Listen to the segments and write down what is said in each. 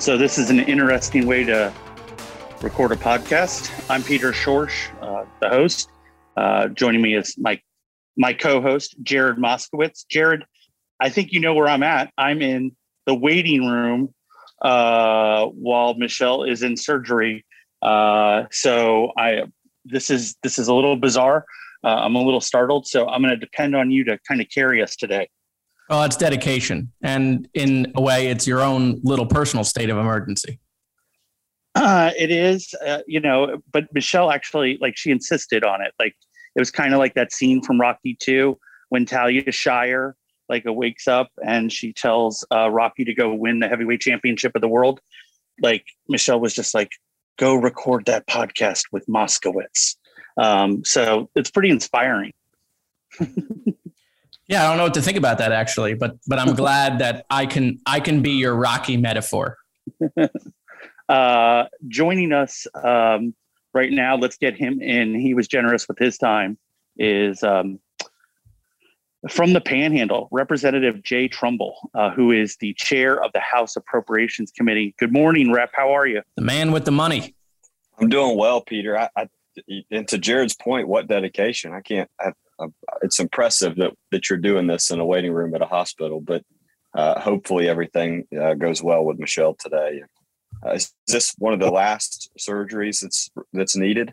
So, this is an interesting way to record a podcast. I'm Peter Schorsch, uh, the host. Uh, joining me is my my co-host Jared Moskowitz. Jared, I think you know where I'm at. I'm in the waiting room uh, while Michelle is in surgery. Uh, so I this is this is a little bizarre. Uh, I'm a little startled, so I'm going to depend on you to kind of carry us today. Well, it's dedication, and in a way, it's your own little personal state of emergency. Uh, it is, uh, you know, but Michelle actually, like, she insisted on it. Like, it was kind of like that scene from Rocky 2 when Talia Shire like wakes up and she tells uh, Rocky to go win the heavyweight championship of the world. Like Michelle was just like, go record that podcast with Moskowitz. Um, so it's pretty inspiring. yeah, I don't know what to think about that actually, but but I'm glad that I can I can be your Rocky metaphor. uh, joining us um, right now, let's get him in. He was generous with his time. Is um, from the Panhandle, Representative Jay Trumbull, uh, who is the chair of the House Appropriations Committee. Good morning, Rep. How are you? The man with the money. I'm doing well, Peter. I, I and to Jared's point, what dedication! I can't. I, I, it's impressive that that you're doing this in a waiting room at a hospital, but uh, hopefully everything uh, goes well with Michelle today. Uh, is this one of the last surgeries that's that's needed?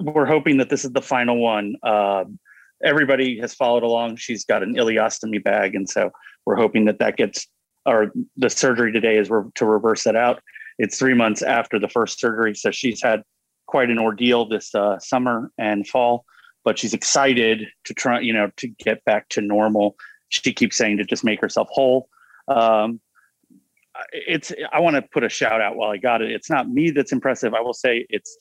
We're hoping that this is the final one. Um, everybody has followed along. She's got an ileostomy bag, and so we're hoping that that gets or the surgery today is re- to reverse that out. It's three months after the first surgery, so she's had quite an ordeal this uh, summer and fall, but she's excited to try, you know, to get back to normal. She keeps saying to just make herself whole. Um, it's I want to put a shout out while I got it. It's not me that's impressive. I will say it's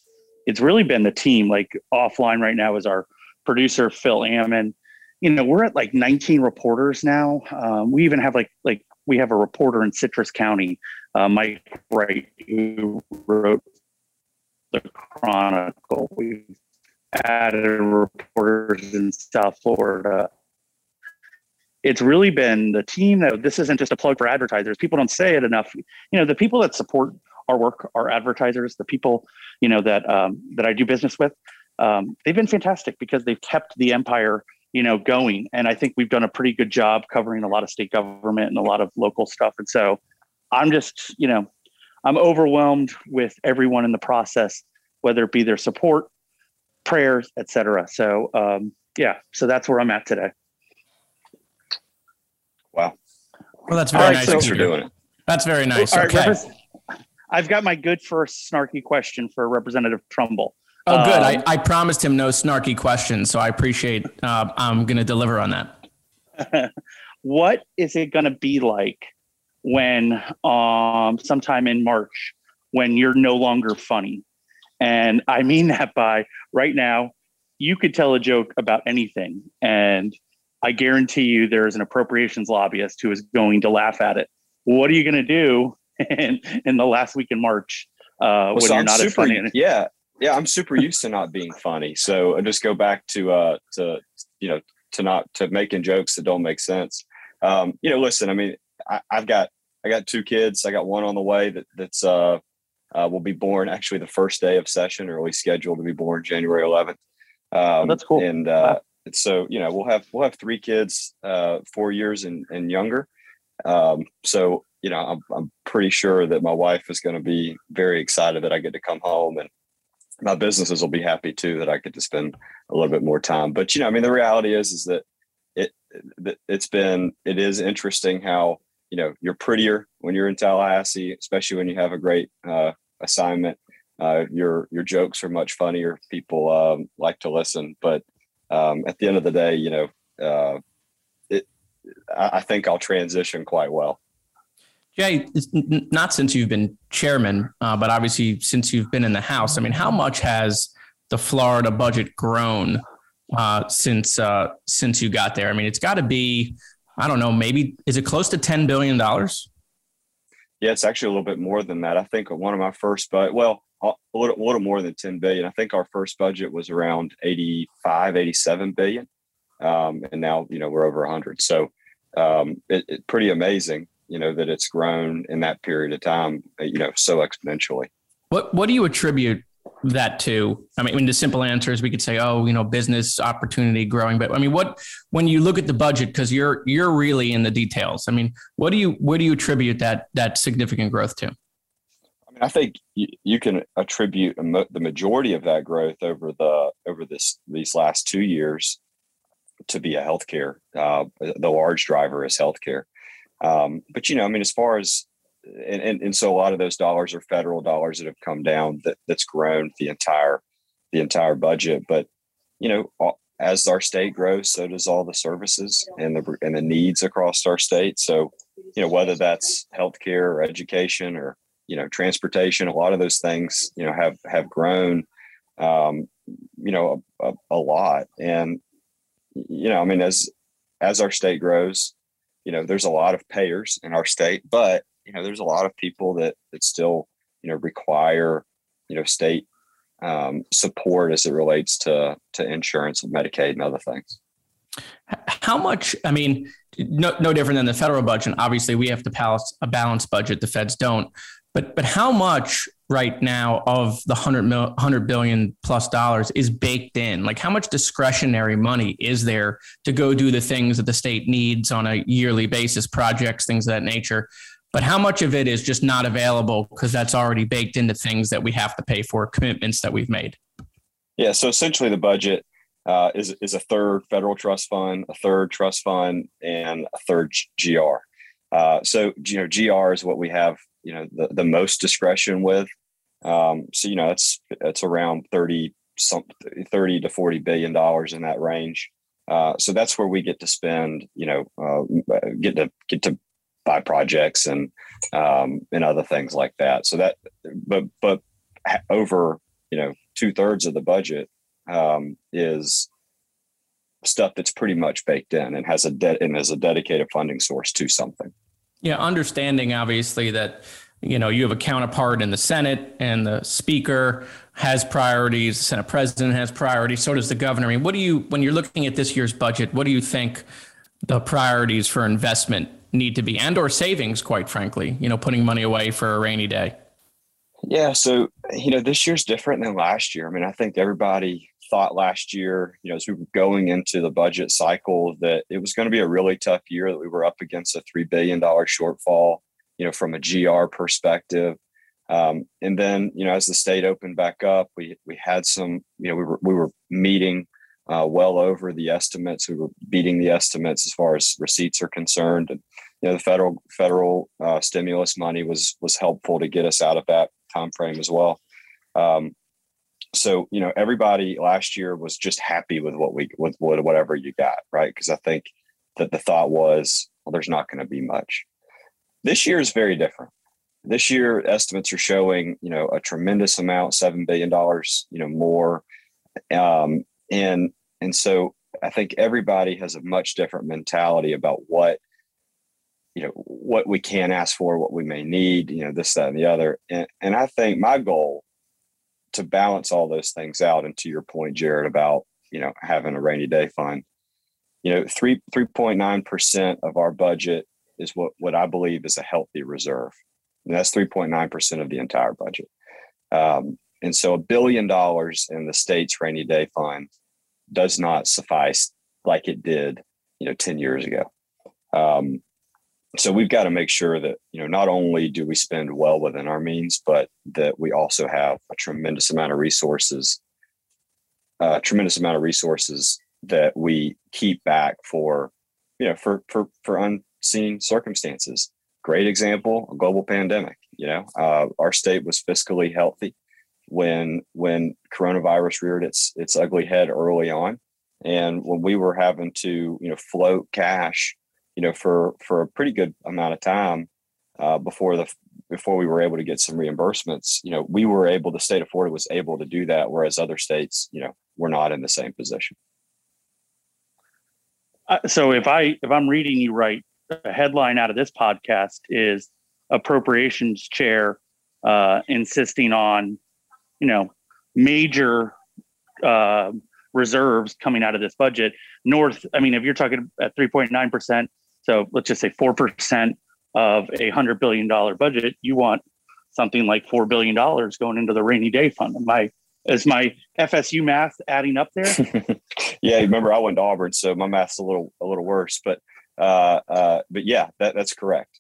it's really been the team. Like offline right now is our producer Phil Ammann. You know, we're at like 19 reporters now. Um, we even have like like we have a reporter in Citrus County, uh, Mike Wright, who wrote the Chronicle. We've added reporters in South Florida. It's really been the team that this isn't just a plug for advertisers. People don't say it enough. You know, the people that support our work are advertisers. The people, you know, that um, that I do business with um, they've been fantastic because they've kept the empire you know going and i think we've done a pretty good job covering a lot of state government and a lot of local stuff and so i'm just you know i'm overwhelmed with everyone in the process whether it be their support prayers etc so um, yeah so that's where i'm at today wow well that's very right, nice so, for doing it that's very nice okay i've got my good first snarky question for representative trumbull Oh, good. Um, I, I promised him no snarky questions, so I appreciate. Uh, I'm going to deliver on that. what is it going to be like when, um, sometime in March, when you're no longer funny? And I mean that by right now, you could tell a joke about anything, and I guarantee you there is an appropriations lobbyist who is going to laugh at it. What are you going to do in, in the last week in March uh, well, when so you're I'm not super, funny? Yeah, yeah, I'm super used to not being funny. So I just go back to uh to you know to not to making jokes that don't make sense. Um, you know, listen, I mean, I, have got I got two kids. I got one on the way that that's uh, uh will be born actually the first day of session, or at least scheduled to be born January 11th. Um, oh, that's cool. And uh, wow. so you know we'll have we'll have three kids, uh, four years and and younger. Um, so you know I'm I'm pretty sure that my wife is going to be very excited that I get to come home and my businesses will be happy too that I get to spend a little bit more time. But you know, I mean, the reality is is that it it's been it is interesting how you know you're prettier when you're in Tallahassee, especially when you have a great uh, assignment. Uh, your your jokes are much funnier. People um, like to listen, but um, at the end of the day, you know, uh, it I think I'll transition quite well. Jay, not since you've been chairman, uh, but obviously since you've been in the House. I mean, how much has the Florida budget grown uh, since uh, since you got there? I mean, it's got to be, I don't know, maybe is it close to ten billion dollars? Yeah, it's actually a little bit more than that. I think one of my first, but well, a little, a little more than 10 billion. I think our first budget was around 85, 87 billion. Um, and now, you know, we're over 100. So um, it, pretty amazing. you know, that it's grown in that period of time, you know, so exponentially. What What do you attribute that too. I mean, the simple answer is we could say, oh, you know, business opportunity growing. But I mean, what when you look at the budget, because you're you're really in the details. I mean, what do you what do you attribute that that significant growth to? I mean, I think you, you can attribute the majority of that growth over the over this these last two years to be a healthcare. Uh, the large driver is healthcare. Um, but you know, I mean, as far as and, and, and so a lot of those dollars are federal dollars that have come down that that's grown the entire the entire budget. But you know, as our state grows, so does all the services and the and the needs across our state. So you know, whether that's healthcare or education or you know transportation, a lot of those things you know have have grown. Um, you know, a, a, a lot, and you know, I mean, as as our state grows, you know, there's a lot of payers in our state, but you know, there's a lot of people that that still, you know, require, you know, state um, support as it relates to to insurance and Medicaid and other things. How much? I mean, no, no different than the federal budget. Obviously, we have to balance a balanced budget. The feds don't. But but how much right now of the 100 mil, 100 billion plus dollars is baked in? Like how much discretionary money is there to go do the things that the state needs on a yearly basis, projects, things of that nature? But how much of it is just not available because that's already baked into things that we have to pay for, commitments that we've made? Yeah, so essentially the budget uh, is is a third federal trust fund, a third trust fund, and a third GR. Uh, so you know, GR is what we have you know the, the most discretion with. Um, so you know it's it's around thirty some thirty to forty billion dollars in that range. Uh, so that's where we get to spend, you know, uh, get to get to buy projects and um, and other things like that. So that, but but over you know two thirds of the budget um, is stuff that's pretty much baked in and has a debt and is a dedicated funding source to something. Yeah, understanding obviously that you know you have a counterpart in the Senate and the Speaker has priorities, the Senate President has priorities, so does the governor. I mean, what do you when you're looking at this year's budget, what do you think the priorities for investment need to be and or savings, quite frankly, you know, putting money away for a rainy day? Yeah, so you know, this year's different than last year. I mean, I think everybody thought last year, you know, as we were going into the budget cycle, that it was going to be a really tough year, that we were up against a $3 billion shortfall, you know, from a GR perspective. Um, and then, you know, as the state opened back up, we, we had some, you know, we were, we were meeting uh, well over the estimates. We were beating the estimates as far as receipts are concerned. And, you know, the federal, federal uh, stimulus money was, was helpful to get us out of that time frame as well. Um, so you know everybody last year was just happy with what we with whatever you got right? Because i think that the thought was well there's not going to be much. This year is very different. This year estimates are showing you know a tremendous amount seven billion dollars you know more. Um, and and so i think everybody has a much different mentality about what you know what we can ask for what we may need you know this that and the other. And, and i think my goal to balance all those things out and to your point jared about you know having a rainy day fund you know 3 3.9% of our budget is what what i believe is a healthy reserve. And that's 3.9% of the entire budget. Um, and so a billion dollars in the state's rainy day fund does not suffice like it did you know 10 years ago. Um, so we've got to make sure that you know not only do we spend well within our means but that we also have a tremendous amount of resources a tremendous amount of resources that we keep back for you know for for for unseen circumstances. Great example a global pandemic you know uh, our state was fiscally healthy when when coronavirus reared its its ugly head early on. And when we were having to you know float cash you know, for for a pretty good amount of time uh, before the before we were able to get some reimbursements. You know, we were able, the state of Florida was able to do that, whereas other states, you know, were not in the same position. Uh, so if I if I'm reading you right, the headline out of this podcast is appropriations chair uh, insisting on, you know, major uh, reserves coming out of this budget. North, I mean, if you're talking at 3.9 percent, so let's just say 4% of a hundred billion dollar budget, you want something like four billion dollars going into the rainy day fund. Am I is my FSU math adding up there? yeah, remember I went to Auburn, so my math's a little a little worse, but uh, uh, but yeah, that, that's correct.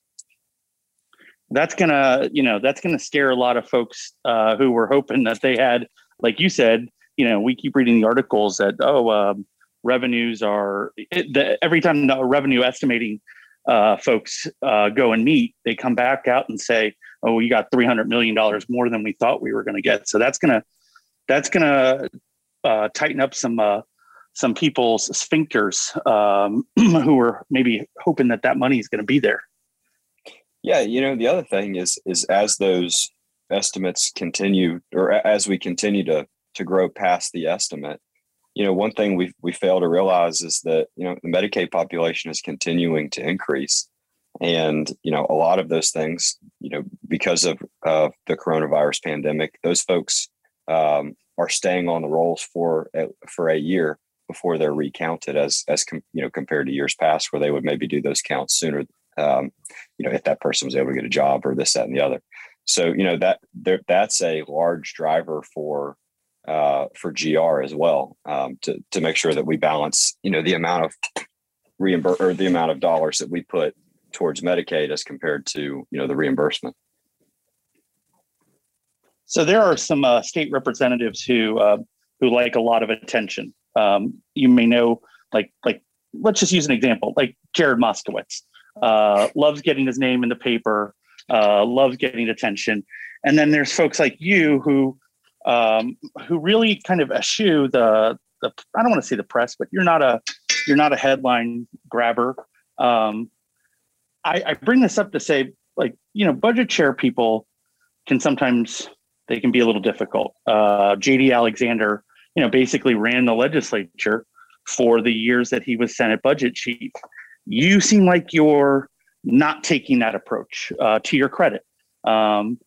That's gonna, you know, that's gonna scare a lot of folks uh, who were hoping that they had, like you said, you know, we keep reading the articles that oh, um, revenues are the, every time the revenue estimating uh, folks uh, go and meet, they come back out and say, "Oh, we got three hundred million dollars more than we thought we were going to get." So that's gonna that's gonna uh, tighten up some uh, some people's sphincters um, who are maybe hoping that that money is going to be there. Yeah, you know, the other thing is is as those estimates continue, or as we continue to to grow past the estimate, you know, one thing we we fail to realize is that you know the Medicaid population is continuing to increase, and you know a lot of those things, you know, because of uh, the coronavirus pandemic, those folks um, are staying on the rolls for for a year before they're recounted, as as com, you know compared to years past where they would maybe do those counts sooner. Um, you know, if that person was able to get a job or this, that, and the other. So you know that there, that's a large driver for uh, for GR as well um, to to make sure that we balance you know the amount of reimburse or the amount of dollars that we put towards Medicaid as compared to you know the reimbursement. So there are some uh, state representatives who uh, who like a lot of attention. Um, you may know, like like let's just use an example, like Jared Moskowitz uh, loves getting his name in the paper, uh, loves getting attention, and then there's folks like you who um, who really kind of eschew the the I don't want to say the press, but you're not a you're not a headline grabber. Um, I, I bring this up to say, like you know, budget chair people can sometimes they can be a little difficult. Uh, JD Alexander, you know, basically ran the legislature for the years that he was Senate budget chief. You seem like you're not taking that approach. Uh, to your credit, um,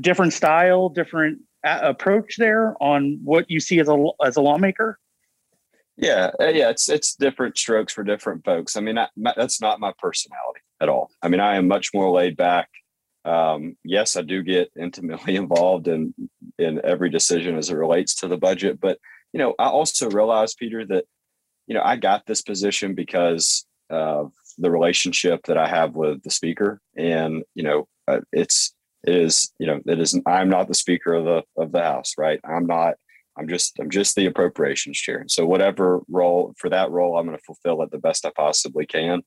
different style, different a- approach there on what you see as a as a lawmaker? Yeah, uh, yeah, it's it's different strokes for different folks. I mean, I, my, that's not my personality at all. I mean, I am much more laid back. Um, yes, I do get intimately involved in in every decision as it relates to the budget, but you know, I also realize, Peter, that you know I got this position because of the relationship that I have with the speaker, and you know, uh, is you know it is i'm not the speaker of the of the house right? I'm not i'm just i'm just the appropriations chair. So whatever role for that role i'm going to fulfill it the best i possibly can.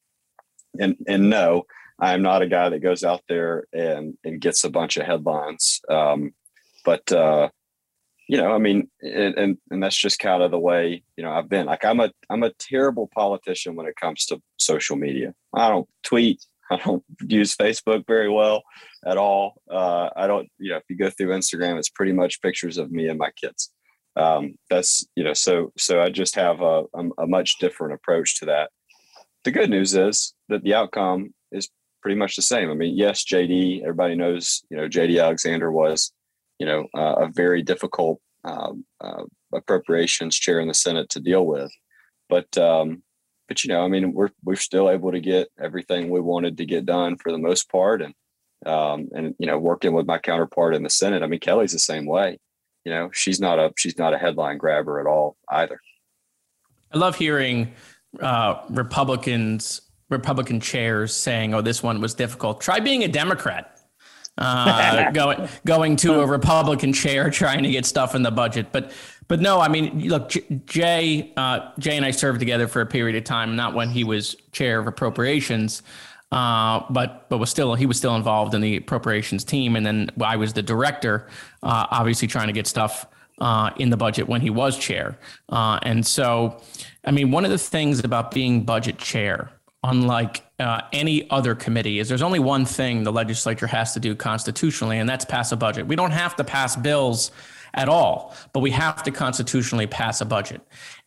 And and no i'm not a guy that goes out there and and gets a bunch of headlines um but uh you know i mean and, and and that's just kind of the way you know i've been. Like i'm a i'm a terrible politician when it comes to social media. I don't tweet I don't use Facebook very well at all. Uh, I don't, you know, if you go through Instagram, it's pretty much pictures of me and my kids. Um, that's, you know, so, so I just have a, a, much different approach to that. The good news is that the outcome is pretty much the same. I mean, yes, JD, everybody knows, you know, JD Alexander was, you know, uh, a very difficult um, uh, appropriations chair in the Senate to deal with. But, um, but you know, I mean, we're we're still able to get everything we wanted to get done for the most part, and um, and you know, working with my counterpart in the Senate. I mean, Kelli's the same way. You know, she's not a she's not a headline grabber at all either. I love hearing uh, Republicans Republican chairs saying, "Oh, this one was difficult." Try being a Democrat. Uh, going going to a Republican chair trying to get stuff in the budget, but but no, I mean, look, Jay, uh, Jay and I served together for a period of time, not when he was chair of appropriations, uh, but but was still he was still involved in the appropriations team, and then I was the director, uh, obviously trying to get stuff uh, in the budget when he was chair, uh, and so, I mean, one of the things about being budget chair, unlike uh, any other committee, is there's only one thing the legislature has to do constitutionally, and that's pass a budget. We don't have to pass bills at all, but we have to constitutionally pass a budget.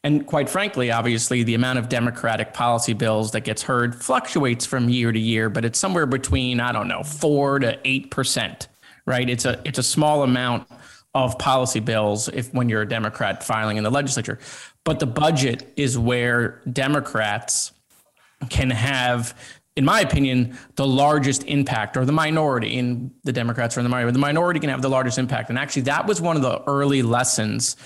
And quite frankly, obviously, the amount of Democratic policy bills that gets heard fluctuates from year to year, but it's somewhere between, I don't know, four to eight percent, right? It's a it's a small amount of policy bills if when you're a Democrat filing in the legislature. But the budget is where Democrats can have in my opinion, the largest impact, or the minority, in the Democrats are in the minority, the minority can have the largest impact. And actually, that was one of the early lessons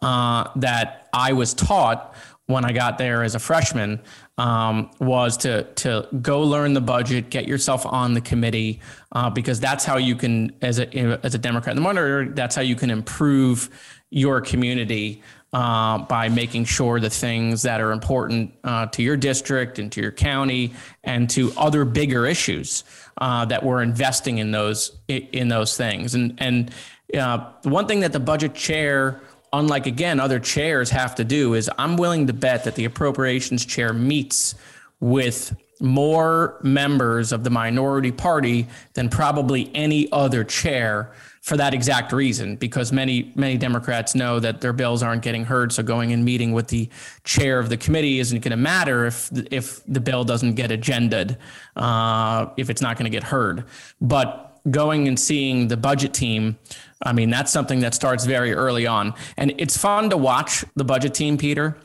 uh, that I was taught when I got there as a freshman um, was to to go learn the budget, get yourself on the committee, uh, because that's how you can, as a as a Democrat in the minority, that's how you can improve your community uh, by making sure the things that are important uh, to your district and to your county and to other bigger issues uh, that we're investing in those in those things. And and uh, one thing that the budget chair unlike again other chairs have to do is I'm willing to bet that the appropriations chair meets with more members of the minority party than probably any other chair for that exact reason because many many democrats know that their bills aren't getting heard so going and meeting with the chair of the committee isn't going to matter if if the bill doesn't get agended uh, if it's not going to get heard but going and seeing the budget team I mean, that's something that starts very early on. And it's fun to watch the budget team, Peter.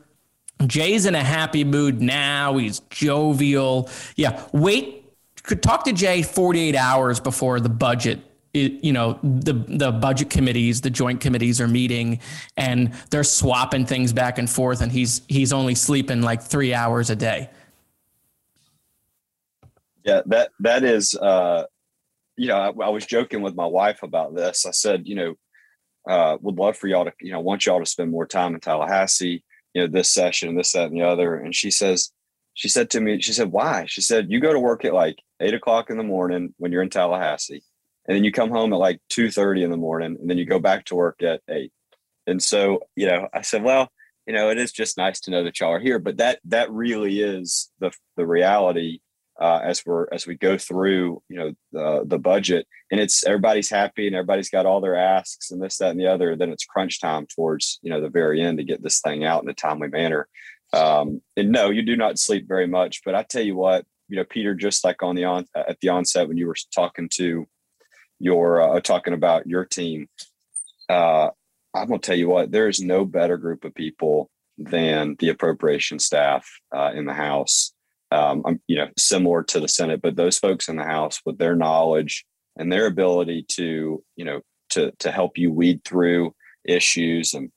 Jay's in a happy mood now. He's jovial. Yeah. Wait, could talk to Jay 48 hours before the budget you know the the budget committees the joint committees are meeting and they're swapping things back and forth and he's he's only sleeping like 3 hours a day yeah that that is uh you know, I, I, was joking with my wife about this. I said, you know, uh, would love for y'all to, you know, want y'all to spend more time in Tallahassee, you know, this session, this, that, and the other. And she says, she said to me, she said, why? She said, you go to work at like eight o'clock in the morning when you're in Tallahassee, and then you come home at like two thirty in the morning, and then you go back to work at eight. And so, you know, I said, well, you know, it is just nice to know that y'all are here, but that that really is the the reality uh, as we're as we go through you know the the budget. And it's everybody's happy and everybody's got all their asks and this that and the other. Then it's crunch time towards you know the very end to get this thing out in a timely manner. Um, and no you do not sleep very much. But i tell you what you know peter just like on the on at the onset when you were talking to your uh, talking about your team uh, i'm to tell you what there is no better group of people than the appropriation staff uh, in the house um, I'm, you know, similar to the Senate, but those folks in the House with their knowledge and their ability to, you know, to to help you weed through issues and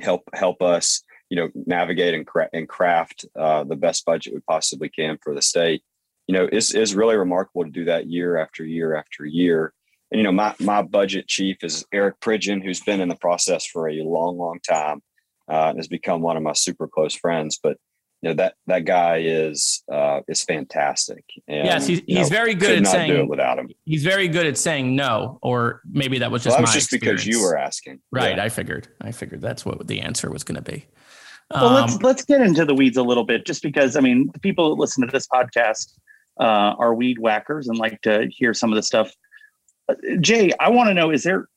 help help us, you know, navigate and, cra- and craft uh, the best budget we possibly can for the state. You know, is is really remarkable to do that year after year after year. And you know, my my budget chief is Eric Pridgeon, who's been in the process for a long, long time, uh, and has become one of my super close friends. But you know that that guy is uh, is fantastic. And, yes, he's, he's know, very good at saying without him. He's very good at saying no, or maybe that was just well, that was just experience. because you were asking. Right, yeah. I figured. I figured that's what the answer was going to be. Well, um, let's let's get into the weeds a little bit, just because I mean, the people that listen to this podcast uh, are weed whackers and like to hear some of the stuff. Jay, I want to know: is there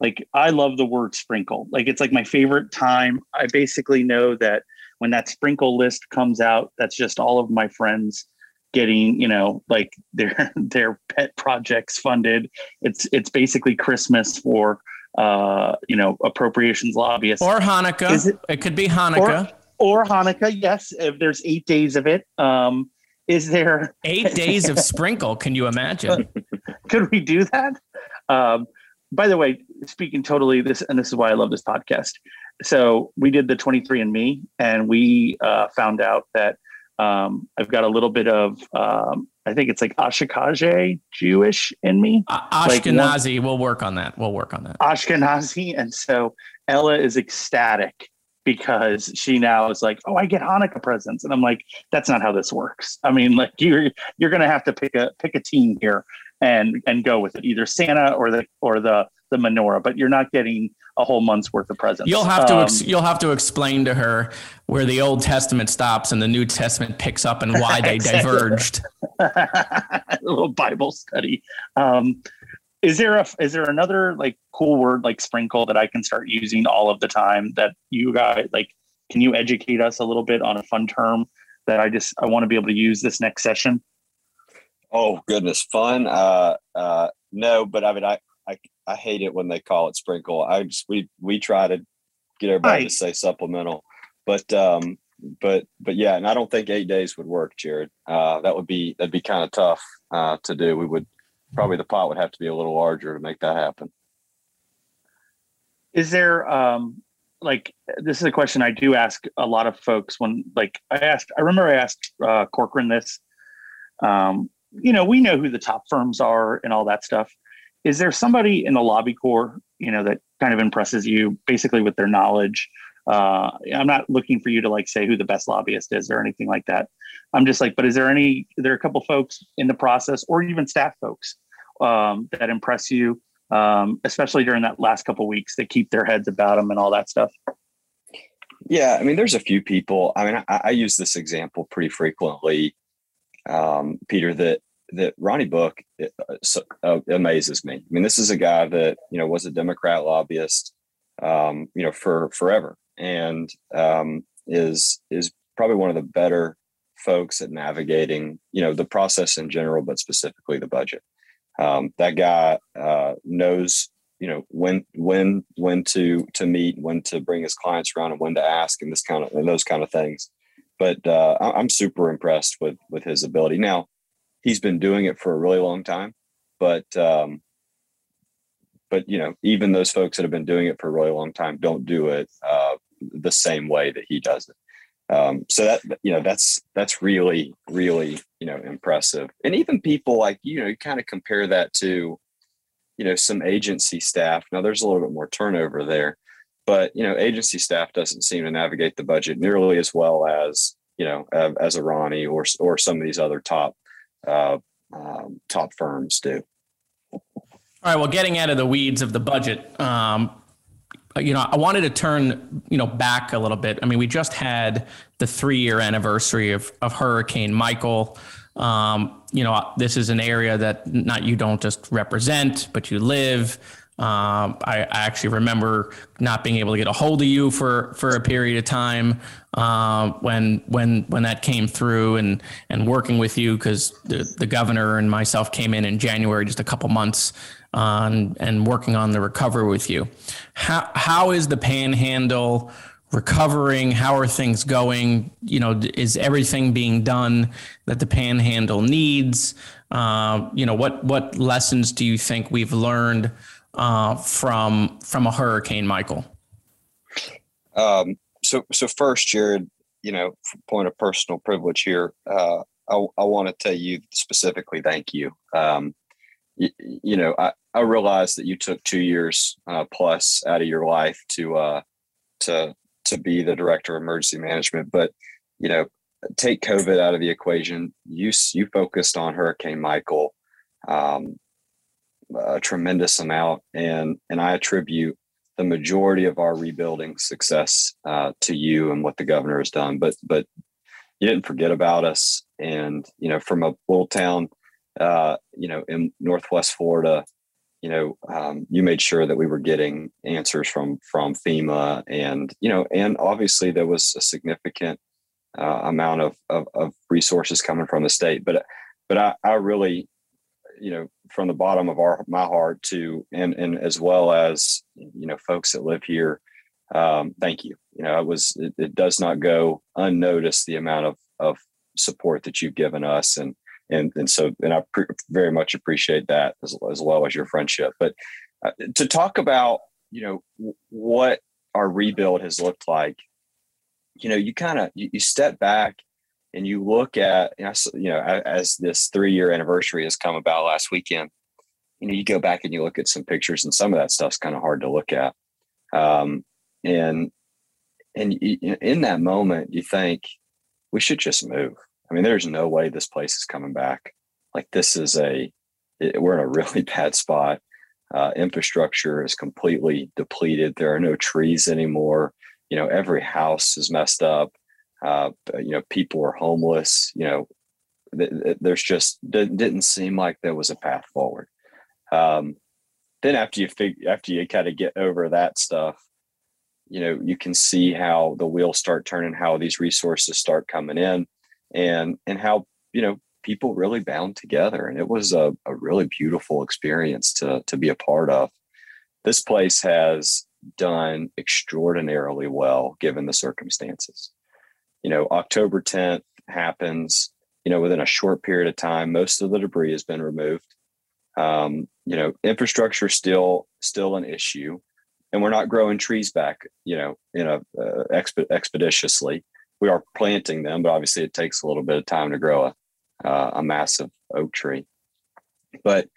like I love the word sprinkle? Like it's like my favorite time. I basically know that when that sprinkle list comes out, that's just all of my friends getting, you know, like their their pet projects funded. It's it's basically Christmas for uh, you know, appropriations lobbyists. Or Hanukkah. It, it, could be Hanukkah. Or, or, Hanukkah, yes. If there's eight days of it. Um, is there eight days of sprinkle? Can you imagine? Could we do that? Um, by the way, speaking totally this, and this is why I love this podcast so we did the 23andMe, and we uh, found out that um, I've got a little bit of, um, I think it's like Ashkenazi Jewish in me. Uh, Ashkenazi. Like we'll work on that. We'll work on that. Ashkenazi. And so Ella is ecstatic because she now is like, oh, I get Hanukkah presents, and I'm like, that's not how this works. I mean, like you're you're gonna have to pick a pick a team here and and go with it, either Santa or the or the the menorah, but you're not getting a whole month's worth of presents. You'll have to ex- um, you'll have to explain to her where the Old Testament stops and the New Testament picks up and why they diverged. a little Bible study. Um, is there a is there another like cool word like sprinkle that I can start using all of the time that you guys like? Can you educate us a little bit on a fun term that I just I want to be able to use this next session? Oh goodness, fun. Uh, uh, no, but I mean, I, I I hate it when they call it sprinkle. I just we we try to get everybody right. to say supplemental, but um, but but yeah, and I don't think eight days would work, Jared. Uh, that would be that'd be kind of tough uh, to do. We would probably the pot would have to be a little larger to make that happen. Is there um like this is a question I do ask a lot of folks when like I asked I remember I asked uh, Corcoran this. Um, you know, we know who the top firms are and all that stuff. Is there somebody in the lobby corps, you know, that kind of impresses you basically with their knowledge? Uh, I'm not looking for you to like say who the best lobbyist is or anything like that. I'm just like, but is there any? There are a couple folks in the process, or even staff folks um, that impress you um, especially during that last couple weeks that keep their heads about them and all that stuff? Yeah, I mean, there's a few people. I mean, I, I use this example pretty frequently, um, Peter. That that Ronnie Book uh, uh, amazes me. I mean, this is a guy that you know was a Democrat lobbyist, um, you know, for forever, and um, is is probably one of the better folks at navigating, you know, the process in general, but specifically the budget. Um, that guy uh, knows, you know, when when when to to meet, when to bring his clients around, and when to ask, and this kind of and those kind of things. But uh, I'm super impressed with with his ability. Now, he's been doing it for a really long time, but um, but you know, even those folks that have been doing it for a really long time don't do it uh, the same way that he does it. Um, so that you know that's that's really really you know impressive. And even people like you know you kind of compare that to you know some agency staff. Now there's a little bit more turnover there but you know agency staff doesn't seem to navigate the budget nearly as well as you know as a ronnie or or some of these other top uh, um, top firms do. All right well getting out of the weeds of the budget um, you know, I wanted to turn, you know, back a little bit. I mean, we just had the three year anniversary of, of Hurricane Michael. Um, you know, this is an area that not you don't just represent, but you live. Um, I, I, actually remember not being able to get a hold of you for, for a period of time uh, when when when that came through, and and working with you because the, the governor and myself came in in January, just a couple months on and working on the recovery with you. How how is the panhandle recovering? How are things going? You know, is everything being done that the panhandle needs? Uh, you know, what what lessons do you think we've learned uh, from from a hurricane, Michael? Um, so so first, Jared, you know, point of personal privilege here, uh, I, I want to tell you specifically, thank you. Um, you, you know, I, I realized that you took two years uh, plus out of your life to uh, to to be the director of emergency management, but you know, take COVID out of the equation. You you focused on Hurricane Michael um, a tremendous amount, and and I attribute the majority of our rebuilding success uh, to you and what the governor has done. But but you didn't forget about us, and you know, from a little town uh, you know, in Northwest Florida, you know, um, you made sure that we were getting answers from from FEMA, and you know, and obviously there was a significant uh, amount of, of, of resources coming from the state. But but I, I really, you know, from the bottom of our my heart to and and as well as you know, folks that live here, um, thank you. You know, it was it, it does not go unnoticed the amount of of support that you've given us and and and so and I pre- very much appreciate that as, as well as your friendship. But uh, to talk about you know w- what our rebuild has looked like, you know, you kind of you, you, step back and you look at you know, as this three year anniversary has come about last weekend. You know, you go back and you look at some pictures, and some of that stuff's kind of hard to look at. Um, and and in that moment, you think we should just move I mean, there's no way this place is coming back. Like this is a, it, we're in a really bad spot. Uh, infrastructure is completely depleted. There are no trees anymore. You know, every house is messed up. Uh, you know, people are homeless. You know, th- th- there's just didn't seem like there was a path forward. Um, then after you figure, after you kind of get over that stuff, you know, you can see how the wheels start turning, how these resources start coming in and and how you know people really bound together and it was a, a really beautiful experience to to be a part of this place has done extraordinarily well given the circumstances you know, October 10th happens, you know, within a short period of time, most of the debris has been removed. Um, you know, infrastructure still still an issue, and we're not growing trees back, you know, in a uh, exp- expeditiously. We are planting them, but obviously it takes a little bit of time to grow a uh, a massive oak tree. But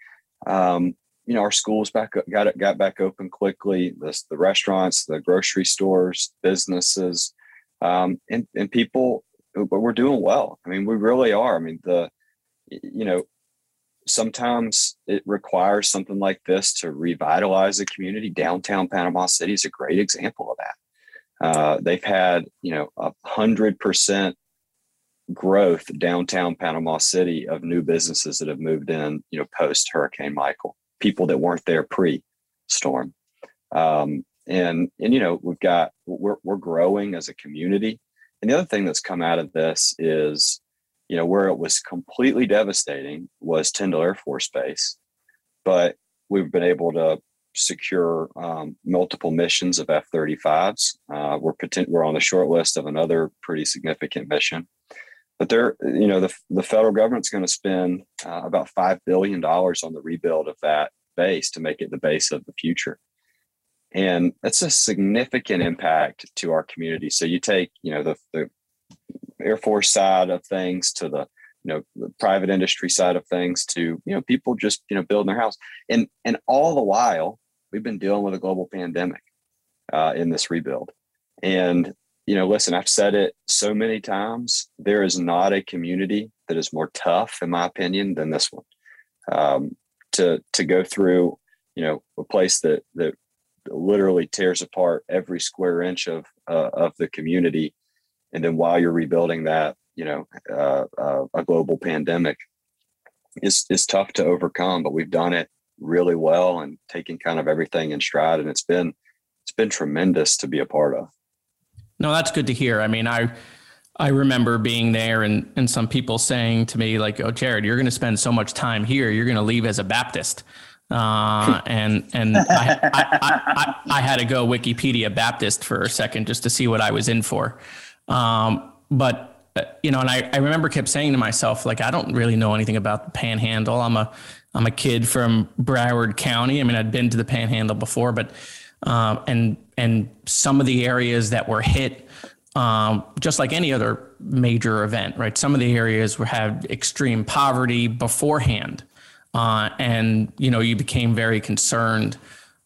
um, you know, our schools back got it got back open quickly. The, the restaurants, the grocery stores, businesses, um, and and people. But we're doing well. I mean, we really are. I mean, the you know, sometimes it requires something like this to revitalize a community. Downtown Panama City is a great example of that. Uh, they've had you know a hundred percent growth downtown Panama City of new businesses that have moved in, you know, post Hurricane Michael, people that weren't there pre storm. Um, and, and, you know, we've got, we're, we're growing as a community. And the other thing that's come out of this is, you know, where it was completely devastating was Tyndall Air Force Base, but we've been able to secure um, multiple missions of F-35s. Uh, we're we're on the short list of another pretty significant mission. But they're you know the, the federal government's going to spend uh, about five billion dollars on the rebuild of that base to make it the base of the future. And that's a significant impact to our community. So you take you know the, the air force side of things to the you know the private industry side of things to you know people just you know building their house. And and all the while we've been dealing with a global pandemic uh, in this rebuild and you know, listen, I've said it so many times. There is not a community that is more tough, in my opinion, than this one. Um, to to go through, you know, a place that that literally tears apart every square inch of uh, of the community, and then while you're rebuilding that, you know, uh, uh, a global pandemic is is tough to overcome. But we've done it really well and taking kind of everything in stride, and it's been it's been tremendous to be a part of. No, that's good to hear. I mean, I I remember being there and and some people saying to me like, "Oh, Jared, you're going to spend so much time here. You're going to leave as a Baptist." Uh, and and I, I, I, I, had to go Wikipedia Baptist for a second just to see what I was in for. Um, but uh, you know, and I, I remember kept saying to myself like, I don't really know anything about the Panhandle. I'm a I'm a kid from Broward County. I mean, I'd been to the Panhandle before, but um, and and some of the areas that were hit, um, just like any other major event, right? Some of the areas were had extreme poverty beforehand, uh, and you know you became very concerned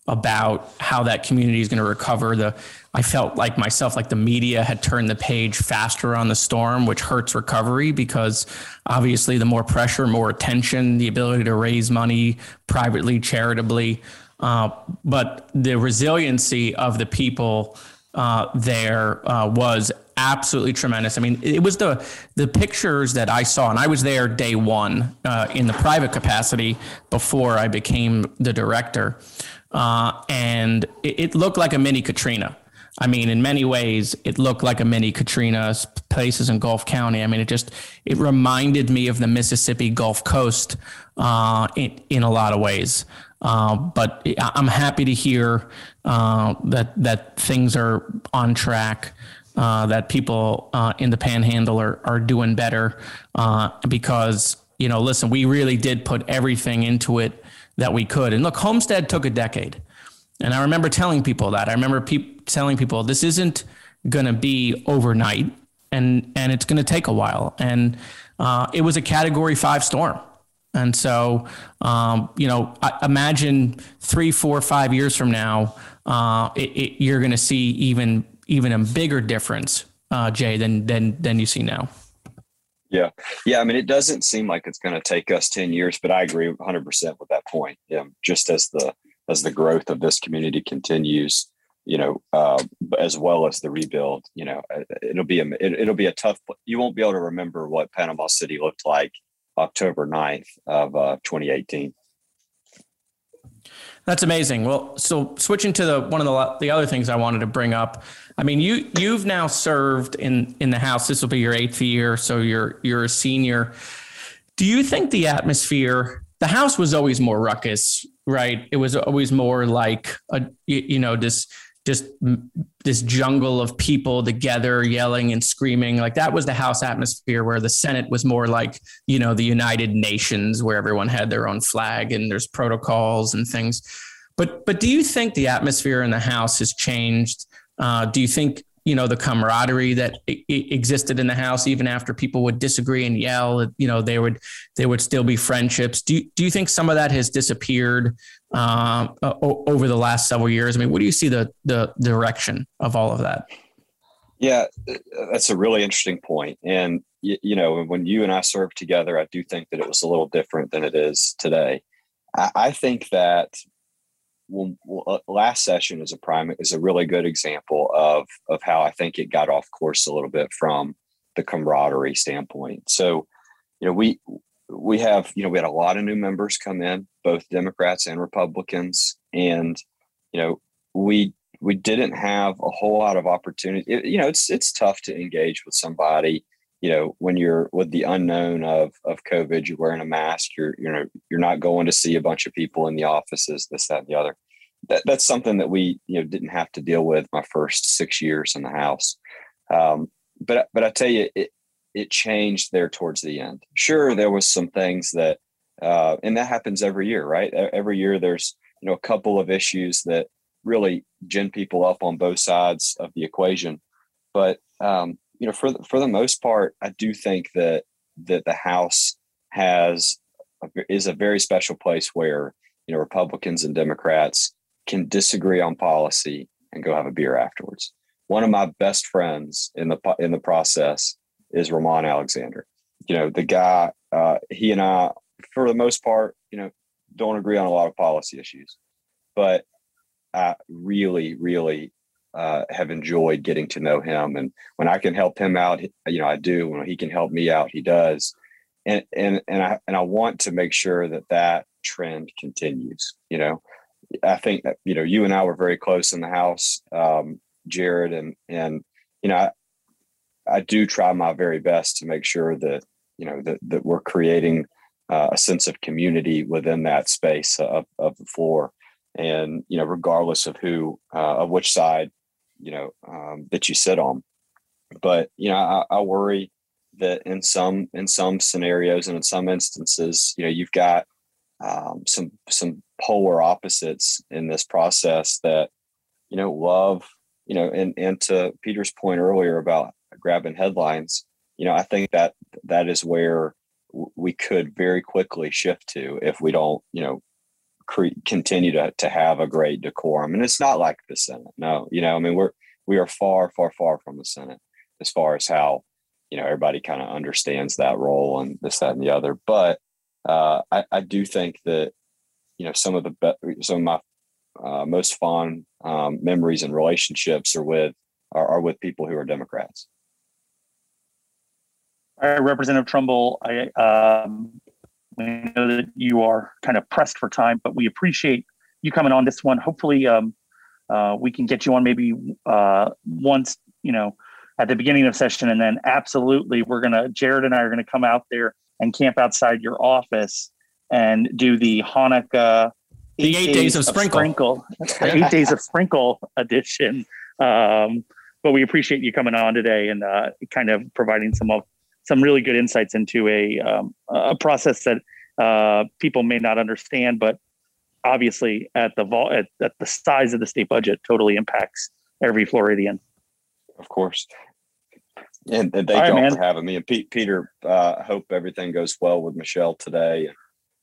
about how that community is going to recover. The I felt like myself like the media had turned the page faster on the storm, which hurts recovery because obviously the more pressure, more attention, the ability to raise money privately, charitably uh, but the resiliency of the people uh, there uh, was absolutely tremendous. I mean, it was the the pictures that I saw, and I was there day one uh, in the private capacity before I became the director, uh, and it, it, looked like a mini Katrina. I mean, in many ways, it looked like a mini Katrina. Places in Gulf County. I mean, it just it reminded me of the Mississippi Gulf Coast uh, in in a lot of ways. Uh, but I'm happy to hear uh, that that things are on track. Uh, that people uh, in the Panhandle are are doing better uh, because you know, listen, we really did put everything into it that we could. And look, Homestead took a decade, and I remember telling people that. I remember pe- telling people this isn't going to be overnight, and and it's going to take a while. And it was a Category Five storm. And so, um, you know, imagine three, four, five years from now, uh, it, it, you're going to see even even a bigger difference, uh, Jay, than than than you see now. Yeah, yeah. I mean, it doesn't seem like it's going to take us ten years, but I agree 100 percent with that point. Yeah, just as the as the growth of this community continues, you know, uh, as well as the rebuild, you know, it'll be a it, will be a tough. You won't be able to remember what Panama City looked like October 9th of uh, 2018. That's amazing. Well, so switching to the one of the the other things I wanted to bring up. I mean, you you've now served in in the House. This will be your eighth year, so you're you're a senior. Do you think the atmosphere? The House was always more ruckus, right? It was always more like a you know this just this jungle of people together yelling and screaming. Like that was the house atmosphere where the senate was more like you know the united nations where everyone had their own flag and there's protocols and things. But but do you think the atmosphere in the house has changed? Uh, do you think you know the camaraderie that existed in the house even after people would disagree and yell you know there would there would still be friendships. Do you, do you think some of that has disappeared uh, over the last several years? I mean what do you see the the direction of all of that? Yeah that's a really interesting point. And you, know when you and i served together i do think that it was a little different than it is today. I think that well, uh, last session is a prime is a really good example of of how I think it got off course a little bit from the camaraderie standpoint. So, you know, we we have you know we had a lot of new members come in, both Democrats and Republicans, and you know we we didn't have a whole lot of opportunity. It, you know, it's it's tough to engage with somebody. You know, when you're with the unknown of of COVID, you're wearing a mask. You're you know you're not going to see a bunch of people in the offices, this that and the other that, that's something that we you know didn't have to deal with my first six years in the house. Um, but but I tell you, it it changed there towards the end. Sure, there was some things that, uh, and that happens every year, right? Every year there's you know a couple of issues that really gin people up on both sides of the equation. But um, you know, for the, for the most part, I do think that that the House has a, is a very special place where you know Republicans and Democrats can disagree on policy and go have a beer afterwards. One of my best friends in the in the process is Ramon Alexander. You know, the guy, uh, he and I, for the most part, you know, don't agree on a lot of policy issues, but I really, really uh, have enjoyed getting to know him. And when I can help him out, you know, I do. When he can help me out, he does. And and and I and I want to make sure that that trend continues. You know, I think that you know you and I were very close in the house, um, Jared, and and you know I, I, do try my very best to make sure that you know that that we're creating uh, a sense of community within that space of, of the floor, and you know regardless of who uh, of which side you know um, that you sit on, but you know I, I worry that in some in some scenarios and in some instances you know you've got um, some some polar opposites in this process that you know love you know and and to peter's point earlier about grabbing headlines you know i think that that is where we could very quickly shift to if we don't you know cre- continue to, to have a great decorum and it's not like the senate no you know i mean we're we are far far far from the senate as far as how you know everybody kind of understands that role and this that and the other but uh, I, I do think that you know some of the be- some of my uh, most fond um, memories and relationships are with are, are, with people who are Democrats. All right, Representative Trumbull, I um, we know that you are kind of pressed for time, but we appreciate you coming on this one. Hopefully, um, uh, we can get you on maybe uh, once you know at the beginning of session, and then absolutely, we're gonna Jared and I are gonna come out there and camp outside your office and do the Hanukkah the eight, days, days, of, of sprinkle, sprinkle eight days of sprinkle edition. Um, but we appreciate you coming on today and uh, kind of providing some of some really good insights into a um, a process that uh, people may not understand, but obviously at the vol- at, at the size of the state budget totally impacts every Floridian. Of course. And, and thank you all for having me. And Pete, Peter, uh, hope everything goes well with Michelle today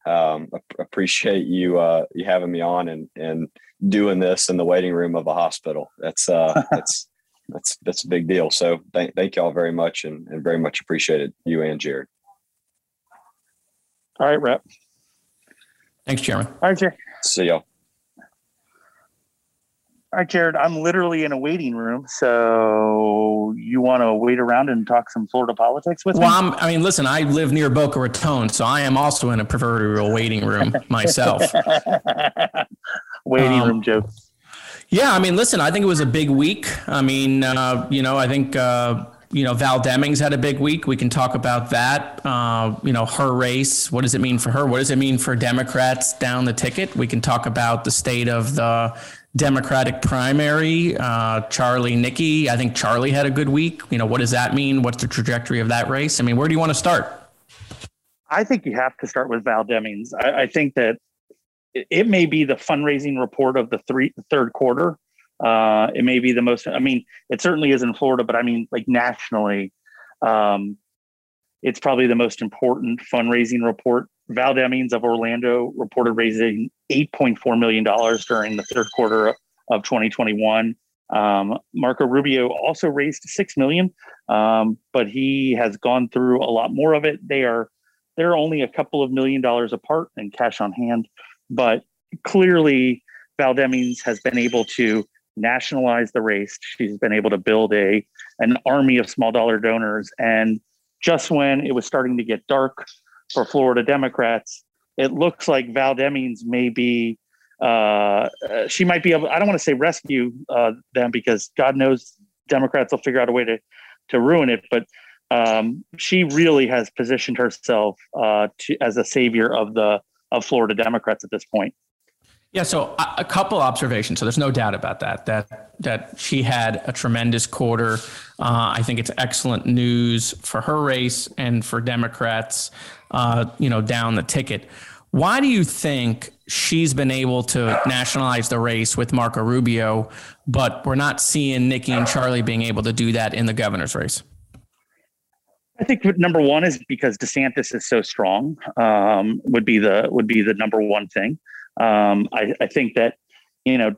um, appreciate you uh, you having me on and and doing this in the waiting room of a hospital. That's uh, that's that's that's a big deal. So thank thank y'all very much and, and very much appreciated you and Jared. All right, Rep. Thanks, Chairman. All right, Jared. See y'all. All right, Jared, I'm literally in a waiting room. So you want to wait around and talk some Florida politics with well, me? Well, i mean, listen, I live near Boca Raton, so I am also in a proverbial waiting room myself. waiting um, room jokes. Yeah, I mean, listen, I think it was a big week. I mean, uh, you know, I think uh, you know, Val Demings had a big week. We can talk about that. Uh, you know, her race. What does it mean for her? What does it mean for Democrats down the ticket? We can talk about the state of the Democratic primary. Uh, Charlie Nikki. I think Charlie had a good week. You know, what does that mean? What's the trajectory of that race? I mean, where do you want to start? I think you have to start with Val Demings. I, I think that it, it, may be the fundraising report of the three third quarter. Uh, it may be the most. I mean, it certainly is in Florida, but I mean, like nationally, um, it's probably the most important fundraising report. Val Demings of Orlando reported raising $8.4 million during the third quarter of 2021. Um, Marco Rubio also raised six million, um, but he has gone through a lot more of it. They are they're only a couple of million dollars apart in cash on hand, but clearly Val Demings has been able to nationalize the race. She's been able to build a an army of small dollar donors. And just when it was starting to get dark for Florida Democrats, it looks like Val Demings may be uh, she might be able. I don't want to say rescue uh, them because God knows Democrats will figure out a way to to ruin it, but um, she really has positioned herself uh, to, as a savior of the of Florida Democrats at this point. Yeah, so a, couple observations. So there's no doubt about that. That that she had a tremendous quarter. Uh, I think it's excellent news for her race and for Democrats. Uh, you know, down the ticket. Why do you think she's been able to nationalize the race with Marco Rubio, but we're not seeing Nikki and Charlie being able to do that in the governor's race? I think number one is because DeSantis is so strong. Um, would be the would be the number one thing. Um, I, I, think that you know,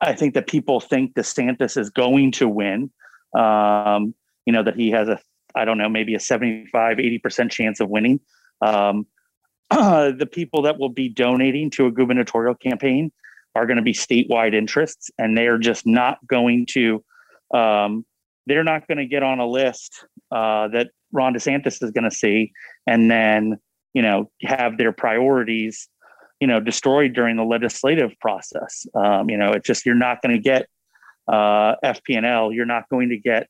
I think that people think DeSantis is going to win. Um, you know that he has a I don't know maybe a 75 80 percent chance of winning. Uh, the people that will be donating to a gubernatorial campaign are going to be statewide interests, and they are just not going to um, they're not going to get on a list uh, that Ron DeSantis is going to see, and then you know have their priorities, you know, destroyed during the legislative process. Um, you know, it's just you're not going to get uh, FP&L. You're not going to get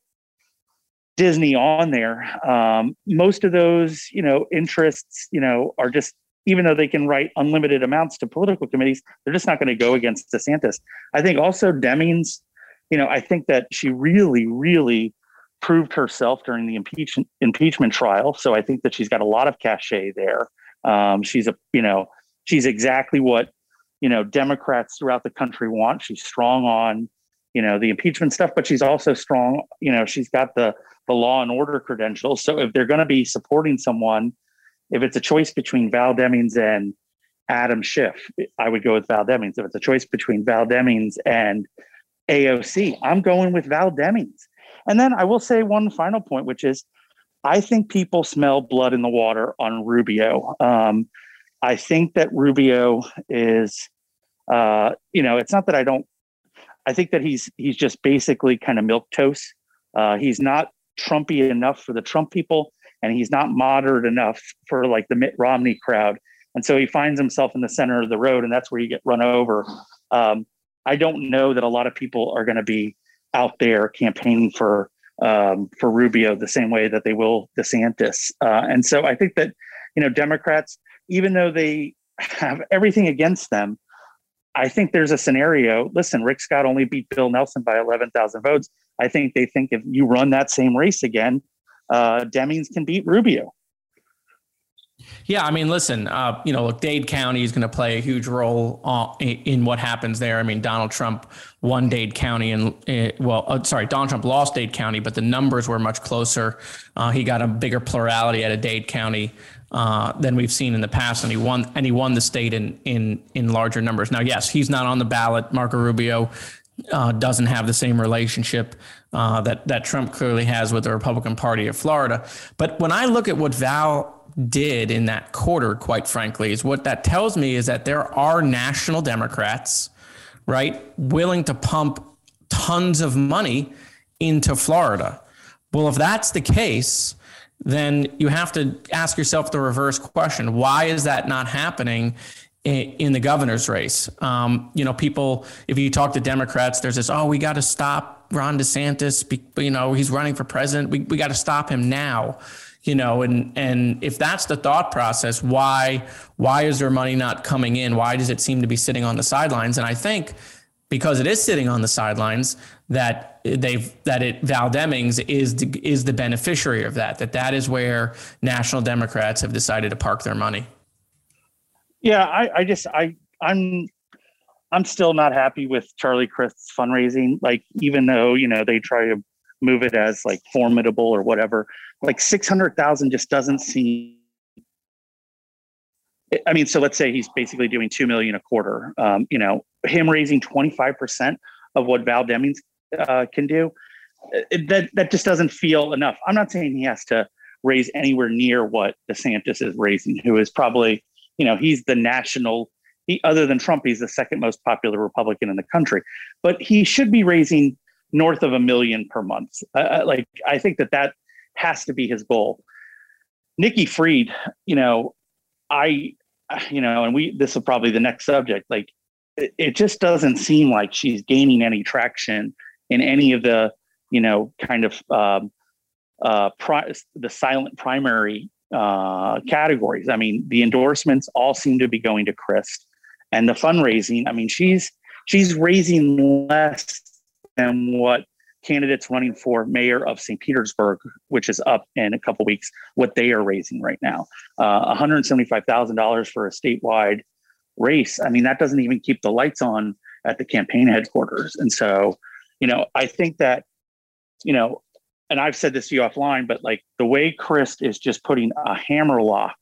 Disney on there. Um, most of those, you know, interests, you know, are just even though they can write unlimited amounts to political committees, they're just not going to go against DeSantis. I think also Demings you know, I think that she really, really proved herself during the impeachment impeachment trial. So I think that she's got a lot of cachet there. Um, she's a, you know, she's exactly what you know Democrats throughout the country want. She's strong on, you know, the impeachment stuff, but she's also strong. You know, she's got the the law and order credentials. So if they're going to be supporting someone, if it's a choice between Val Demings and Adam Schiff, I would go with Val Demings. If it's a choice between Val Demings and AOC. I'm going with Val Demings. And then I will say one final point, which is I think people smell blood in the water on Rubio. Um, I think that Rubio is, uh, you know, it's not that I don't. I think that he's he's just basically kind of milk toast. Uh, he's not Trumpy enough for the Trump people, and he's not moderate enough for like the Mitt Romney crowd. And so he finds himself in the center of the road, and that's where you get run over. Um, I don't know that a lot of people are going to be out there campaigning for um, for Rubio the same way that they will DeSantis. Uh, and so I think that you know Democrats, even though they have everything against them, I think there's a scenario. Listen, Rick Scott only beat Bill Nelson by 11,000 votes. I think they think if you run that same race again, uh, Demings can beat Rubio. Yeah, I mean, listen, uh, you know, look, Dade County is going to play a huge role uh, in what happens there. I mean, Donald Trump won Dade County, and uh, well, sorry, Donald Trump lost Dade County, but the numbers were much closer. Uh, he got a bigger plurality out of Dade County uh, than we've seen in the past, and he won and he won the state in in in larger numbers. Now, yes, he's not on the ballot. Marco Rubio Uh, doesn't have the same relationship uh, that that Trump clearly has with the Republican Party of Florida. But when I look at what Val did in that quarter, quite frankly, is what that tells me is that there are national Democrats, right, willing to pump tons of money into Florida. Well, if that's the case, then you have to ask yourself the reverse question why is that not happening in the governor's race. Um, you know, people, if you talk to Democrats, there's this, oh, we got to stop Ron DeSantis. You know, he's running for president. We, we got to stop him now. You know, and and if that's the thought process, why why is their money not coming in? Why does it seem to be sitting on the sidelines? And I think because it is sitting on the sidelines that they've that it Val Demings is the, is the beneficiary of that. That that is where national Democrats have decided to park their money. Yeah, I, I just I I'm I'm still not happy with Charlie Crist's fundraising. Like, even though, you know, they try to move it as like formidable or whatever, like 600,000 just doesn't seem. I mean, so let's say he's basically doing 2 million a quarter. Um, you know, him raising 25% of what Val Demings uh, can do, it, that, that just doesn't feel enough. I'm not saying he has to raise anywhere near what DeSantis is raising, who is probably, you know, he's the national he, other than Trump, he's the second most popular Republican in the country. But he should be raising north of a million per month. Uh, like I think that that has to be his goal. Nikki Fried, you know, I, you know, and we this is probably the next subject. Like it, it just doesn't seem like she's gaining any traction in any of the, you know, kind of um, uh, pri- the silent primary uh, categories. I mean, the endorsements all seem to be going to Crist, and the fundraising. I mean, she's she's raising less than what candidates running for mayor of St. Petersburg, which is up in a couple weeks, what they are raising right now. Uh, $175,000 for a statewide race. I mean, that doesn't even keep the lights on at the campaign headquarters. And so, you know, I think that, you know, and I've said this to you offline, but like the way Crist is just putting a hammer lock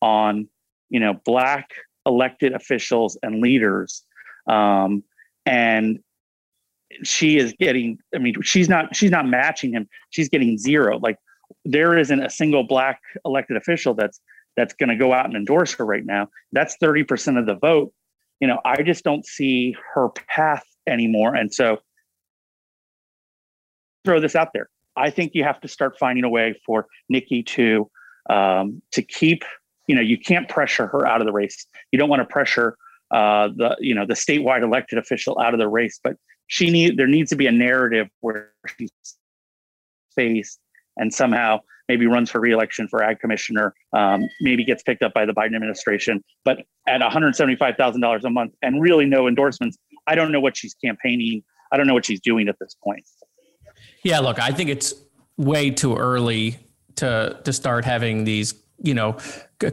on, you know, black elected officials and leaders. Um, and she is getting, I mean, she's not, she's not matching him. She's getting zero. Like there isn't a single black elected official that's, that's going to go out and endorse her right now. That's 30% of the vote. You know, I just don't see her path anymore. And so throw this out there. I think you have to start finding a way for Nikki to um, to keep you know you can't pressure her out of the race. You don't want to pressure uh, the you know the statewide elected official out of the race, but she need there needs to be a narrative where she's faced and somehow maybe runs for reelection for ag commissioner, um, maybe gets picked up by the Biden administration, but at $175,000 a month and really no endorsements, I don't know what she's campaigning. I don't know what she's doing at this point. Yeah, look, I think it's way too early to to start having these you know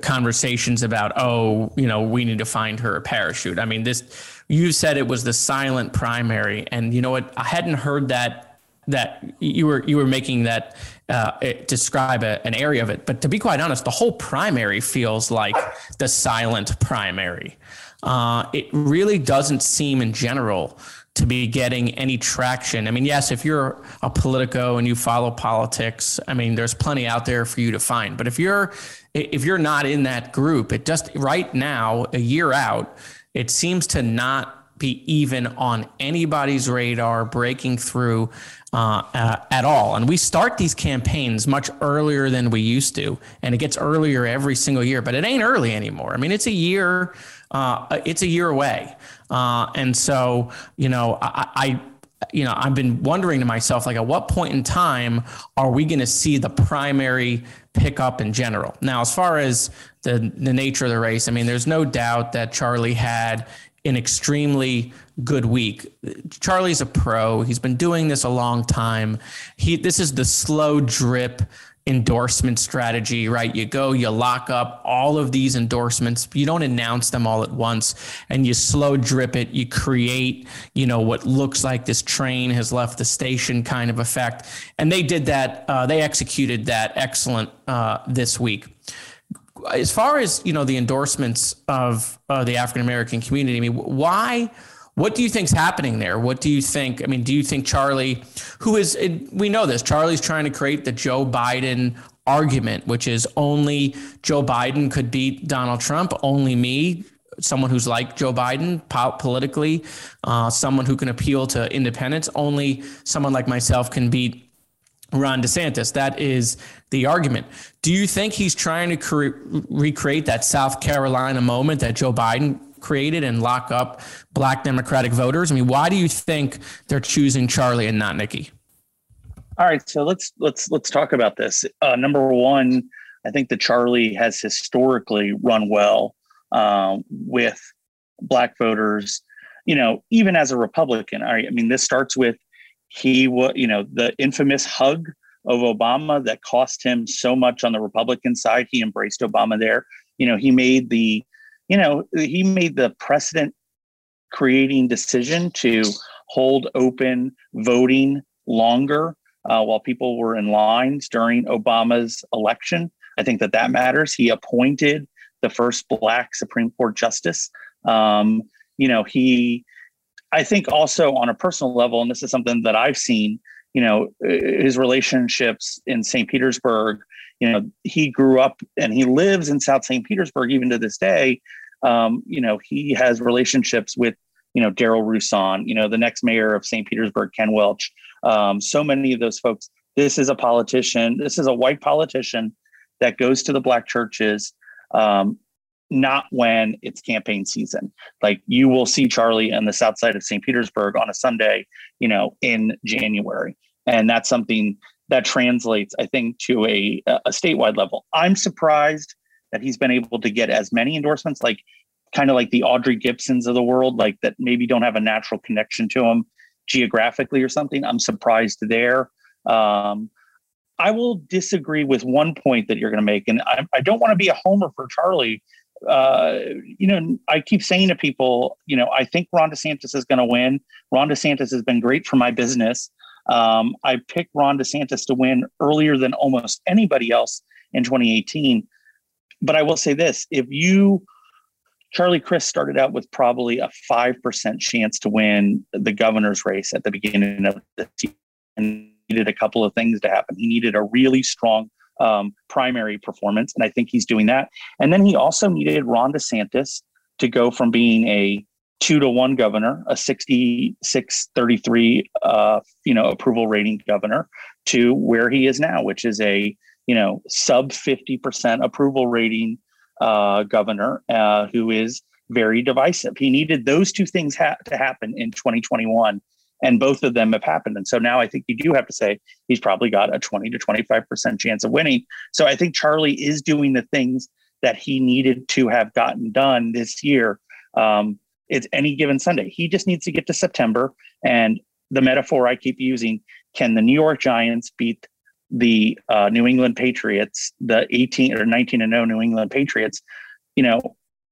conversations about oh you know we need to find her a parachute. I mean this you said it was the silent primary and you know what? I hadn't heard that that you were you were making that uh, describe a, an area of it. But to be quite honest the whole primary feels like the silent primary. Uh, it really doesn't seem in general to be getting any traction. I mean, yes, if you're a politico and you follow politics, I mean, there's plenty out there for you to find. But if you're if you're not in that group, it just right now, a year out, it seems to not be even on anybody's radar breaking through uh, uh, at all. And we start these campaigns much earlier than we used to, and it gets earlier every single year. But it ain't early anymore. I mean, it's a year. Uh, it's a year away. Uh, and so, you know, I, I you know, I've been wondering to myself, like, at what point in time are we going to see the primary pickup in general? Now, as far as the the nature of the race, I mean, there's no doubt that Charlie had an extremely good week. Charlie's a pro. He's been doing this a long time. He this is the slow drip endorsement strategy, right? You go, you lock up all of these endorsements. You don't announce them all at once and you slow drip it. You create, you know, what looks like this train has left the station kind of effect. And they did that. Uh, they executed that excellent uh, this week. As far as, you know, the endorsements of uh, the African American community, I mean, why? What do you think's happening there? What do you think? I mean, do you think Charlie, who is, we know this, Charlie's trying to create the Joe Biden argument, which is only Joe Biden could beat Donald Trump, only me, someone who's like Joe Biden politically, uh, someone who can appeal to independents, only someone like myself can beat Ron DeSantis. That is the argument. Do you think he's trying to cre- recreate that South Carolina moment that Joe Biden created and lock up black Democratic voters? I mean, why do you think they're choosing Charlie and not Nikki? All right, so let's let's let's talk about this. Uh, number one, I think that Charlie has historically run well uh, with black voters. You know, even as a Republican, I, I mean, this starts with he was, you know, the infamous hug of Obama that cost him so much on the Republican side. He embraced Obama there. You know, he made the, you know, he made the precedent creating decision to hold open voting longer uh, while people were in lines during Obama's election. I think that that matters. He appointed the first Black Supreme Court justice. Um, you know, he, I think also on a personal level, and this is something that I've seen, you know, his relationships in St. Petersburg, you know, he grew up and he lives in South St. Petersburg even to this day. Um, you know, he has relationships with, you know, Darryl Rouson, you know, the next mayor of St. Petersburg, Ken Welch. Um, so many of those folks. This is a politician. This is a white politician that goes to the black churches, um, not when it's campaign season. Like you will see Charlie on the south side of St. Petersburg on a Sunday, you know, in January. And that's something that translates, I think, to a, a statewide level. I'm surprised that he's been able to get as many endorsements, like kind of like the Audrey Gibsons of the world, like that maybe don't have a natural connection to him geographically or something. I'm surprised there. Um, I will disagree with one point that you're going to make, and I, I don't want to be a homer for Charlie. Uh, you know, I keep saying to people, you know, I think Ron DeSantis is going to win. Ron DeSantis has been great for my business. Um, I picked Ron DeSantis to win earlier than almost anybody else in 2018. But I will say this: if you Charlie Crist started out with probably a 5% chance to win the governor's race at the beginning of the season. And needed a couple of things to happen. He needed a really strong um, primary performance, and I think he's doing that. And then he also needed Ron DeSantis to go from being a two to one governor, a 66 33 uh, you know approval rating governor, to where he is now, which is a you know sub 50% approval rating uh, governor uh, who is very divisive. He needed those two things ha- to happen in 2021, and both of them have happened. And so now I think you do have to say he's probably got a 20 to 25% chance of winning. So I think Charlie is doing the things that he needed to have gotten done this year. Um, it's any given Sunday. He just needs to get to September. And the metaphor I keep using can the New York Giants beat the uh, New England Patriots, the 18 or 19 and 0 New England Patriots, you know,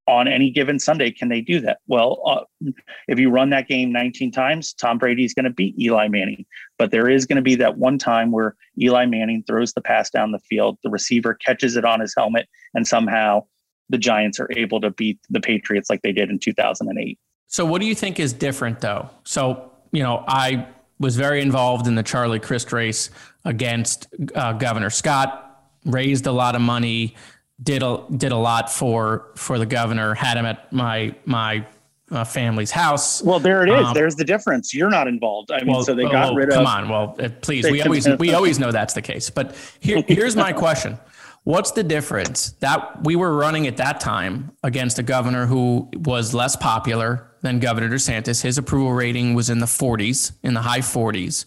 on any given Sunday, can they do that? Well, uh, if you run that game 19 times, Tom Brady is going to beat Eli Manning. But there is going to be that one time where Eli Manning throws the pass down the field, the receiver catches it on his helmet, and somehow the Giants are able to beat the Patriots like they did in 2008. So, what do you think is different, though? So, you know, I was very involved in the Charlie Crist race against uh, Governor Scott, raised a lot of money, did a did a lot for for the governor, had him at my my uh, family's house. Well, there it is. Um, There's the difference. You're not involved. I mean, well, so they got well, rid come of. Come on. Well, uh, please. We always we always know that's the case. But here, here's my question: What's the difference that we were running at that time against a governor who was less popular than Governor DeSantis? His approval rating was in the 40s, in the high 40s,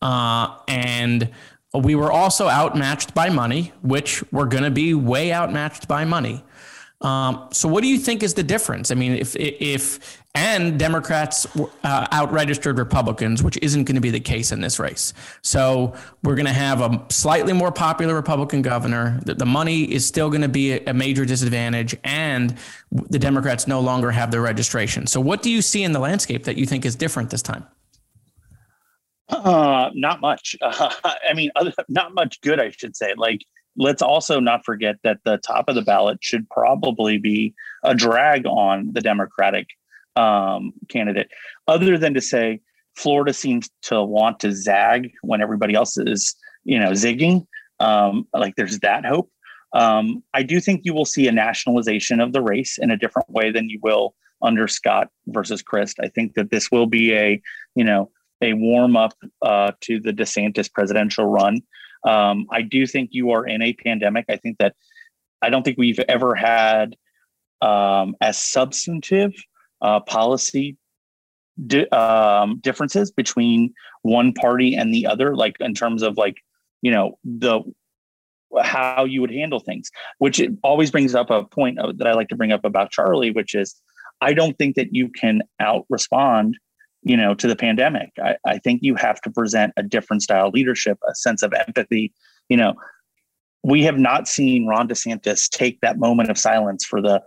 uh, and we were also outmatched by money, which we're going to be way outmatched by money. Um, so, what do you think is the difference? I mean, if if and Democrats uh, outregistered Republicans, which isn't going to be the case in this race. So we're going to have a slightly more popular Republican governor. The, the money is still going to be a, major disadvantage, and the Democrats no longer have their registration. So, what do you see in the landscape that you think is different this time? Uh, not much. Uh, I mean, other, not much good, I should say. Like, let's also not forget that the top of the ballot should probably be a drag on the Democratic um, candidate, other than to say Florida seems to want to zag when everybody else is, you know, zigging. Um, like there's that hope. Um, I do think you will see a nationalization of the race in a different way than you will under Scott versus Crist. I think that this will be a, you know, a warm up uh, to the DeSantis presidential run. Um, I do think you are in a pandemic. I think that I don't think we've ever had um, as substantive uh, policy di- um, differences between one party and the other, like in terms of like you know the how you would handle things. Which it always brings up a point that I like to bring up about Charlie, which is I don't think that you can out respond you know to the pandemic I, I think you have to present a different style of leadership a sense of empathy you know we have not seen Ron DeSantis take that moment of silence for the,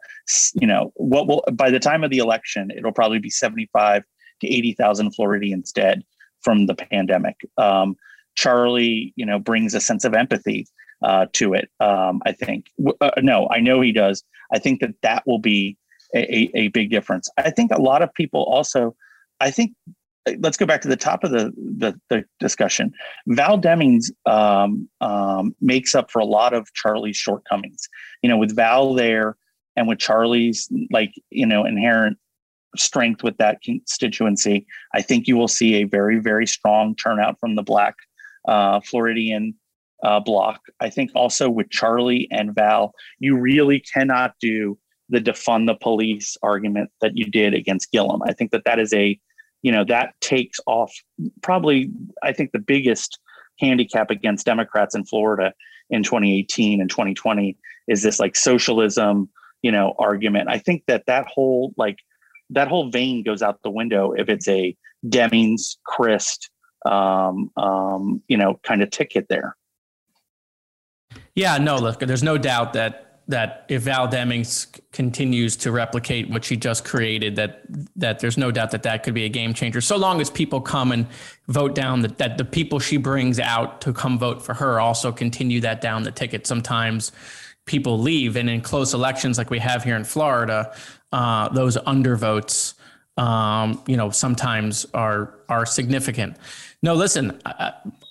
you know, what will by the time of the election, it'll probably be 75 to 80,000 Floridians dead from the pandemic. Um, Charlie, you know, brings a sense of empathy uh, to it. Um, I think. Uh, no, I know he does. I think that that will be a, a, big difference. I think a lot of people also. I think let's go back to the top of the the, the discussion. Val Demings um, um, makes up for a lot of Charlie's shortcomings. You know, with Val there and with Charlie's like you know inherent strength with that constituency, I think you will see a very very strong turnout from the Black uh, Floridian uh, block. I think also with Charlie and Val, you really cannot do the defund the police argument that you did against Gillum. I think that that is a you know that takes off probably i think the biggest handicap against democrats in florida in 2018 and 2020 is this like socialism you know argument. I think that that whole like that whole vein goes out the window if it's a demings crist um, um, you know kind of ticket there. Yeah no look there's no doubt that that if Val Demings continues to replicate what she just created, that that there's no doubt that that could be a game changer. So long as people come and vote down that that the people she brings out to come vote for her also continue that down the ticket. Sometimes people leave, and in close elections like we have here in Florida, uh, those undervotes, um, you know, sometimes are are significant. No, listen,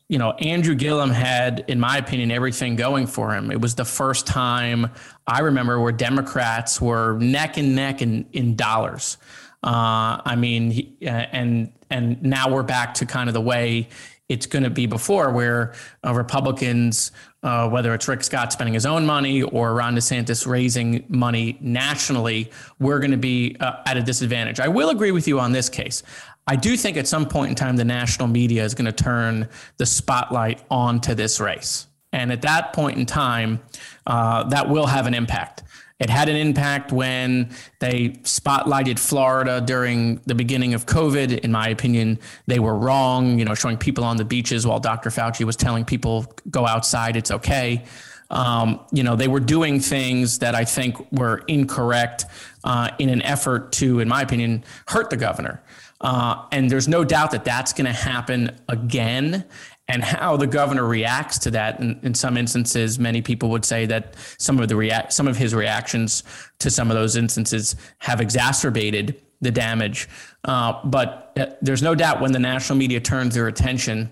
you know, Andrew Gillum had, in my opinion, everything going for him. It was the first time I remember where Democrats were neck and neck in, in dollars. Uh, I mean, he, uh, and and now we're back to kind of the way it's going to be before, where uh, Republicans, uh, whether it's Rick Scott spending his own money or Ron DeSantis raising money nationally, we're going to be uh, at a disadvantage. I will agree with you on this case. I do think at some point in time, the national media is going to turn the spotlight onto this race. And at that point in time, uh, that will have an impact. It had an impact when they spotlighted Florida during the beginning of COVID. In my opinion, they were wrong, you know, showing people on the beaches while Dr. Fauci was telling people go outside, it's okay. Um, you know, they were doing things that I think were incorrect uh, in an effort to, in my opinion, hurt the governor. Uh, and there's no doubt that that's going to happen again. And how the governor reacts to that, in, in some instances, many people would say that some of the react, some of his reactions to some of those instances have exacerbated the damage. Uh, but uh, there's no doubt when the national media turns their attention,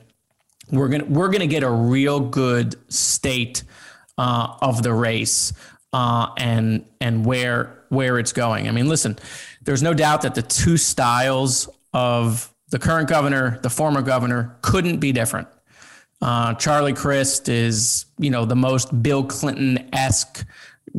we're gonna we're gonna get a real good state uh, of the race uh, and and where where it's going. I mean, listen, there's no doubt that the two styles of the current governor, the former governor, couldn't be different. Uh, Charlie Crist is, you know, the most Bill Clinton esque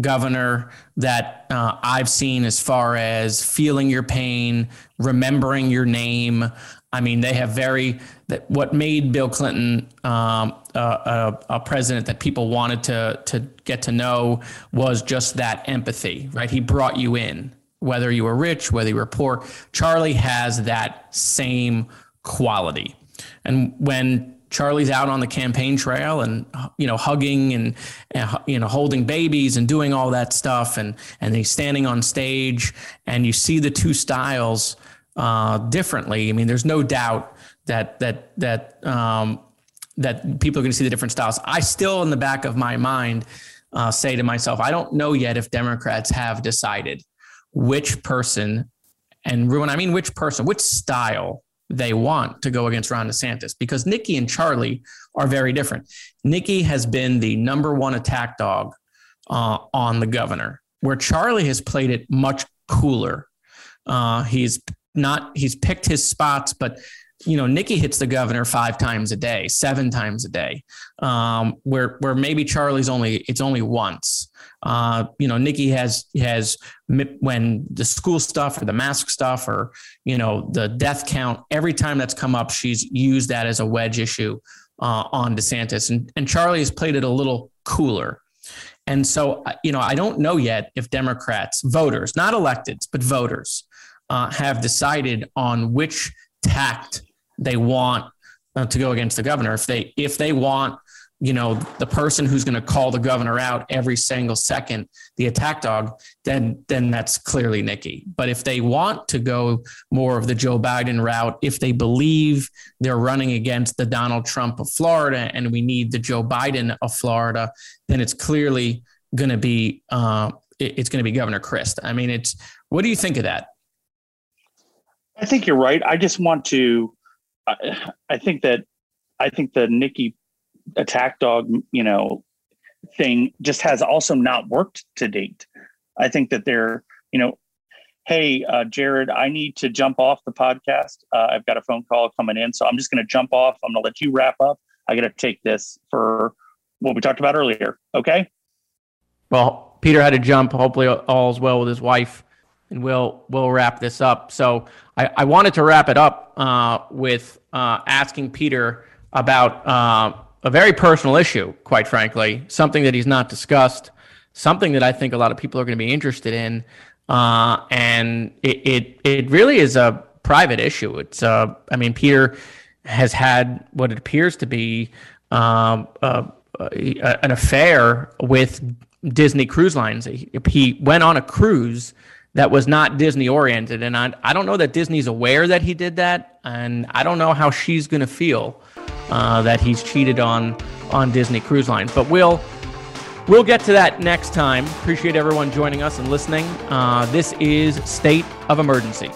governor that uh, I've seen as far as feeling your pain, remembering your name. I mean, they have very that what made Bill Clinton um, a, a, president that people wanted to to get to know was just that empathy, right? He brought you in whether you were rich, whether you were poor. Charlie has that same quality. And when Charlie's out on the campaign trail and you know hugging and, and, you know holding babies and doing all that stuff and and he's standing on stage and you see the two styles uh, differently. I mean, there's no doubt that that that um, that people are going to see the different styles. I still, in the back of my mind, uh, say to myself, I don't know yet if Democrats have decided which person, and when I mean which person, which style they want to go against Ron DeSantis, because Nikki and Charlie are very different. Nikki has been the number one attack dog uh, on the governor, where Charlie has played it much cooler. Uh, he's not he's picked his spots, but you know, Nikki hits the governor five times a day, seven times a day, um, where where maybe Charlie's only it's only once. Uh, you know, Nikki has has when the school stuff or the mask stuff or you know the death count. Every time that's come up, she's used that as a wedge issue uh, on DeSantis, and and Charlie has played it a little cooler. And so, uh, you know, I don't know yet if Democrats, voters, not electeds, but voters, uh, have decided on which tact they want uh, to go against the governor. If they if they want you know the person who's going to call the governor out every single second the attack dog then then that's clearly nikki. But if they want to go more of the joe biden route if they believe they're running against the donald trump of florida and we need the joe biden of florida then it's clearly going to be uh, it's going to be governor Crist i mean it's what do you think of that? I think you're right. I just want to I, I think that I think the Nikki attack dog, you know, thing just has also not worked to date. I think that they're, you know, hey, uh, Jared, I need to jump off the podcast. Uh, I've got a phone call coming in, so I'm just going to jump off. I'm going to let you wrap up. I got to take this for what we talked about earlier. Okay. Well, Peter had to jump. Hopefully, all's well with his wife, and we'll we'll wrap this up. So, I, I wanted to wrap it up uh, with uh, asking Peter about uh, a very personal issue, quite frankly, something that he's not discussed, something that I think a lot of people are going to be interested in. Uh, and it, it, it really is a private issue. It's, uh, I mean, Peter has had what it appears to be um, uh, an affair with Disney Cruise Lines. He, he went on a cruise that was not Disney oriented. And I, I don't know that Disney's aware that he did that. And I don't know how she's going to feel uh, that he's cheated on on Disney Cruise Lines. But we'll we'll get to that next time. Appreciate everyone joining us and listening. Uh, this is State of Emergency.